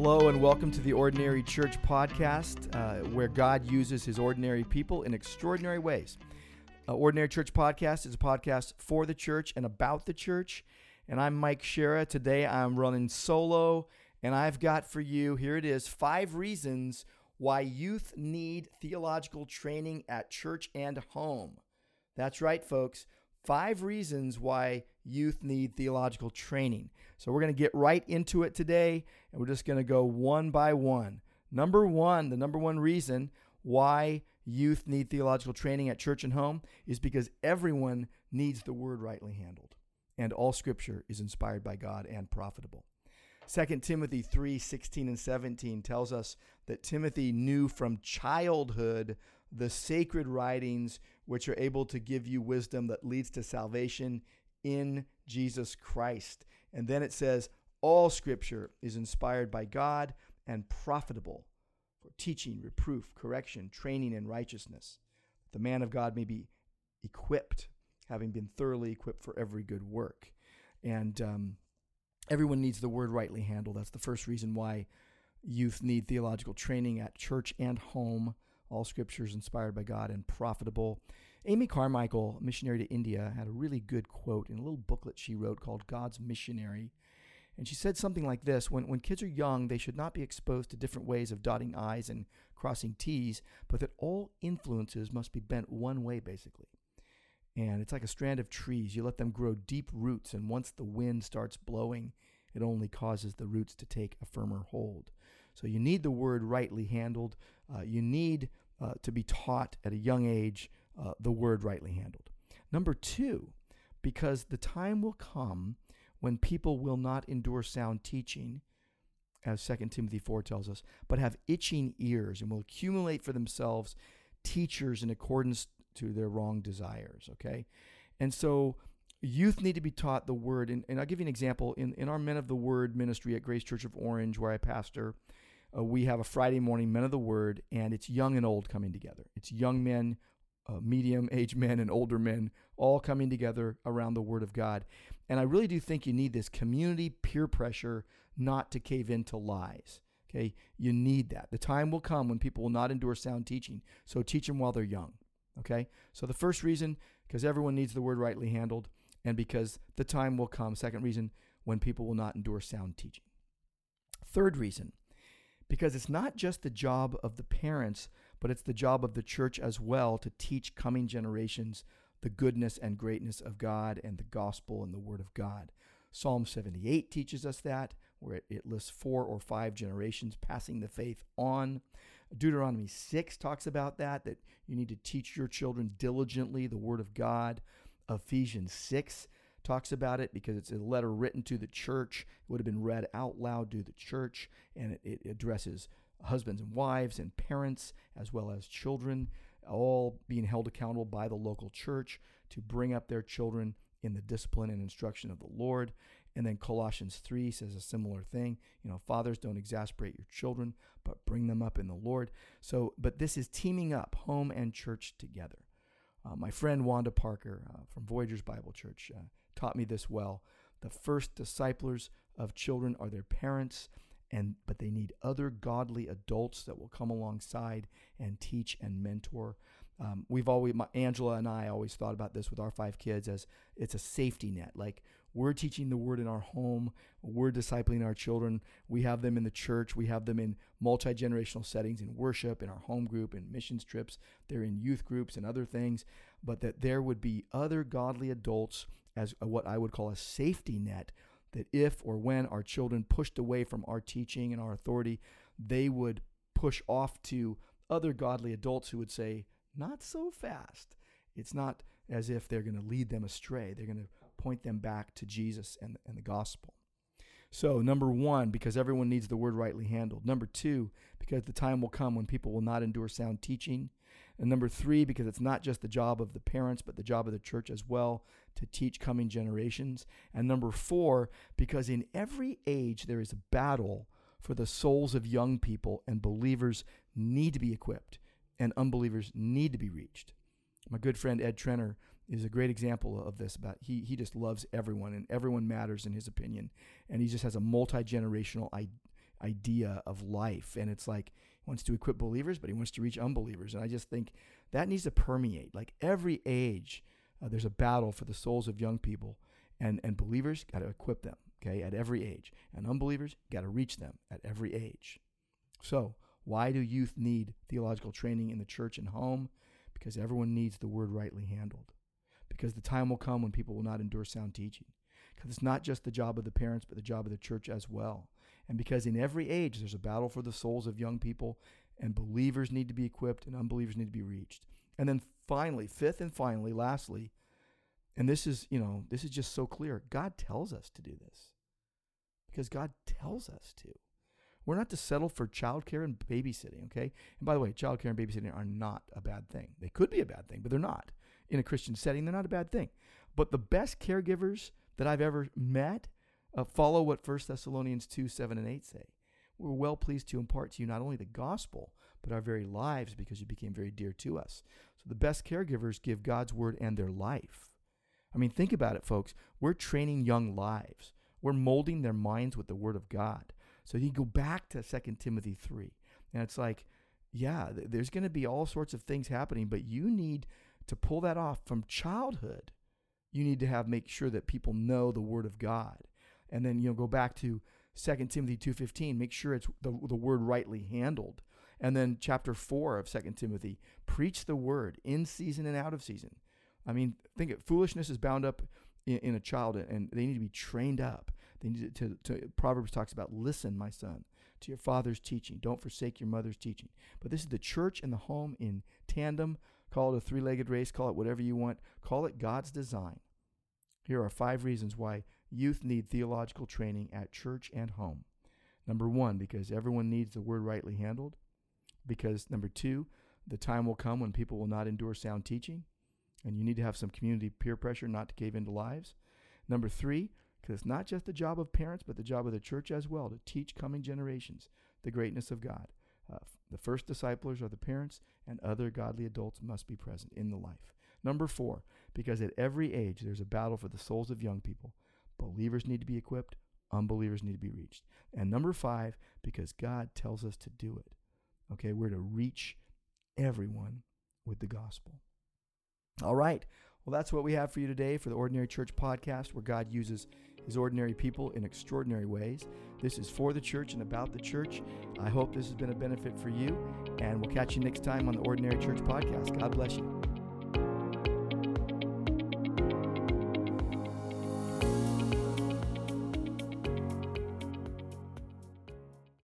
Hello, and welcome to the Ordinary Church podcast, uh, where God uses his ordinary people in extraordinary ways. Uh, ordinary Church podcast is a podcast for the church and about the church. And I'm Mike Shera. Today I'm running solo, and I've got for you here it is five reasons why youth need theological training at church and home. That's right, folks. Five reasons why youth need theological training. So we're going to get right into it today, and we're just going to go one by one. Number one, the number one reason why youth need theological training at church and home is because everyone needs the word rightly handled, and all scripture is inspired by God and profitable. 2 Timothy 3 16 and 17 tells us that Timothy knew from childhood the sacred writings which are able to give you wisdom that leads to salvation in Jesus Christ. And then it says, All scripture is inspired by God and profitable for teaching, reproof, correction, training in righteousness. The man of God may be equipped, having been thoroughly equipped for every good work. And um, everyone needs the word rightly handled. That's the first reason why youth need theological training at church and home. All scriptures inspired by God and profitable. Amy Carmichael, missionary to India, had a really good quote in a little booklet she wrote called God's Missionary. And she said something like this when, when kids are young, they should not be exposed to different ways of dotting I's and crossing T's, but that all influences must be bent one way, basically. And it's like a strand of trees. You let them grow deep roots, and once the wind starts blowing, it only causes the roots to take a firmer hold. So you need the word rightly handled. Uh, you need uh, to be taught at a young age uh, the word rightly handled. Number two, because the time will come when people will not endure sound teaching, as 2 Timothy 4 tells us, but have itching ears and will accumulate for themselves teachers in accordance to their wrong desires. Okay? And so youth need to be taught the word. And, and I'll give you an example. In, in our Men of the Word ministry at Grace Church of Orange, where I pastor, uh, we have a Friday morning Men of the Word, and it's young and old coming together. It's young men, uh, medium aged men, and older men all coming together around the Word of God. And I really do think you need this community peer pressure not to cave into lies. Okay, you need that. The time will come when people will not endure sound teaching. So teach them while they're young. Okay, so the first reason, because everyone needs the word rightly handled and because the time will come, second reason, when people will not endure sound teaching. Third reason, because it's not just the job of the parents, but it's the job of the church as well to teach coming generations the goodness and greatness of God and the gospel and the word of God. Psalm 78 teaches us that, where it, lists four or five generations passing the faith on. Deuteronomy 6 talks about that, that you need to teach your children diligently the word of God. Ephesians 6 talks about it because it's a letter written to the church. It would have been read out loud to the church, and it, it addresses husbands and wives and parents as well as children, all being held accountable by the local church to bring up their children in the discipline and instruction of the Lord. And then Colossians 3 says a similar thing. You know, fathers don't exasperate your children, but bring them up in the Lord. So, but this is teaming up home and church together. Uh, my friend Wanda Parker uh, from Voyagers Bible Church uh, taught me this well. The first disciplers of children are their parents, and but they need other godly adults that will come alongside and teach and mentor. Um, we've always, my, Angela and I always thought about this with our five kids as it's a safety net. Like we're teaching the word in our home, we're discipling our children. We have them in the church, we have them in multi generational settings, in worship, in our home group, in missions trips. They're in youth groups and other things. But that there would be other godly adults as uh, what I would call a safety net. That if or when our children pushed away from our teaching and our authority, they would push off to other godly adults who would say, not so fast. It's not as if they're going to lead them astray. They're going to point them back to Jesus and, and the gospel. So, number one, because everyone needs the word rightly handled. Number two, because the time will come when people will not endure sound teaching. And number three, because it's not just the job of the parents, but the job of the church as well to teach coming generations. And number four, because in every age there is a battle for the souls of young people, and believers need to be equipped and unbelievers need to be reached. My good friend Ed Trenner is a great example of this. About he he just loves everyone and everyone matters in his opinion, and he just has a multi generational idea of life. And it's like he wants to equip believers, but he wants to reach unbelievers. And I just think that needs to permeate. Like every age, uh, there's a battle for the souls of young people, and, and believers got to equip them, okay, at every age. And unbelievers got to reach them at every age. So, why do youth need theological training in the church and home? Because everyone needs the word rightly handled. Because the time will come when people will not endure sound teaching. Because it's not just the job of the parents, but the job of the church as well. And because in every age there's a battle for the souls of young people, and believers need to be equipped and unbelievers need to be reached. And then finally, fifth and finally, lastly, and this is, you know, this is just so clear. God tells us to do this. Because God tells us to. We're not to settle for childcare and babysitting, okay? And by the way, childcare and babysitting are not a bad thing. They could be a bad thing, but they're not. In a Christian setting, they're not a bad thing. But the best caregivers that I've ever met uh, follow what 1 Thessalonians 2 7 and 8 say. We're well pleased to impart to you not only the gospel, but our very lives because you became very dear to us. So the best caregivers give God's word and their life. I mean, think about it, folks. We're training young lives, we're molding their minds with the word of God. So you go back to 2 Timothy 3, and it's like, yeah, there's going to be all sorts of things happening, but you need to pull that off from childhood. You need to have make sure that people know the word of God and then you know go back to 2 Timothy 2:15 make sure it's the, the word rightly handled. And then chapter 4 of 2 Timothy preach the word in season and out of season. I mean think it foolishness is bound up in, in a child and they need to be trained up. They need to, to, Proverbs talks about listen my son to your father's teaching. Don't forsake your mother's teaching. But this is the church and the home in tandem. Call it a three-legged race. Call it whatever you want. Call it God's design. Here are five reasons why youth need theological training at church and home. Number one, because everyone needs the word rightly handled. Because number two, the time will come when people will not endure sound teaching, and you need to have some community peer pressure not to cave into lives. Number three, because it's not just the job of parents, but the job of the church as well to teach coming generations the greatness of God. Uh, the first disciples are the parents, and other godly adults must be present in the life. Number four, because at every age there's a battle for the souls of young people Believers need to be equipped, unbelievers need to be reached. And number five, because God tells us to do it. Okay, we're to reach everyone with the gospel. All right. Well, that's what we have for you today for the Ordinary Church podcast, where God uses his ordinary people in extraordinary ways. This is for the church and about the church. I hope this has been a benefit for you, and we'll catch you next time on the Ordinary Church podcast. God bless you.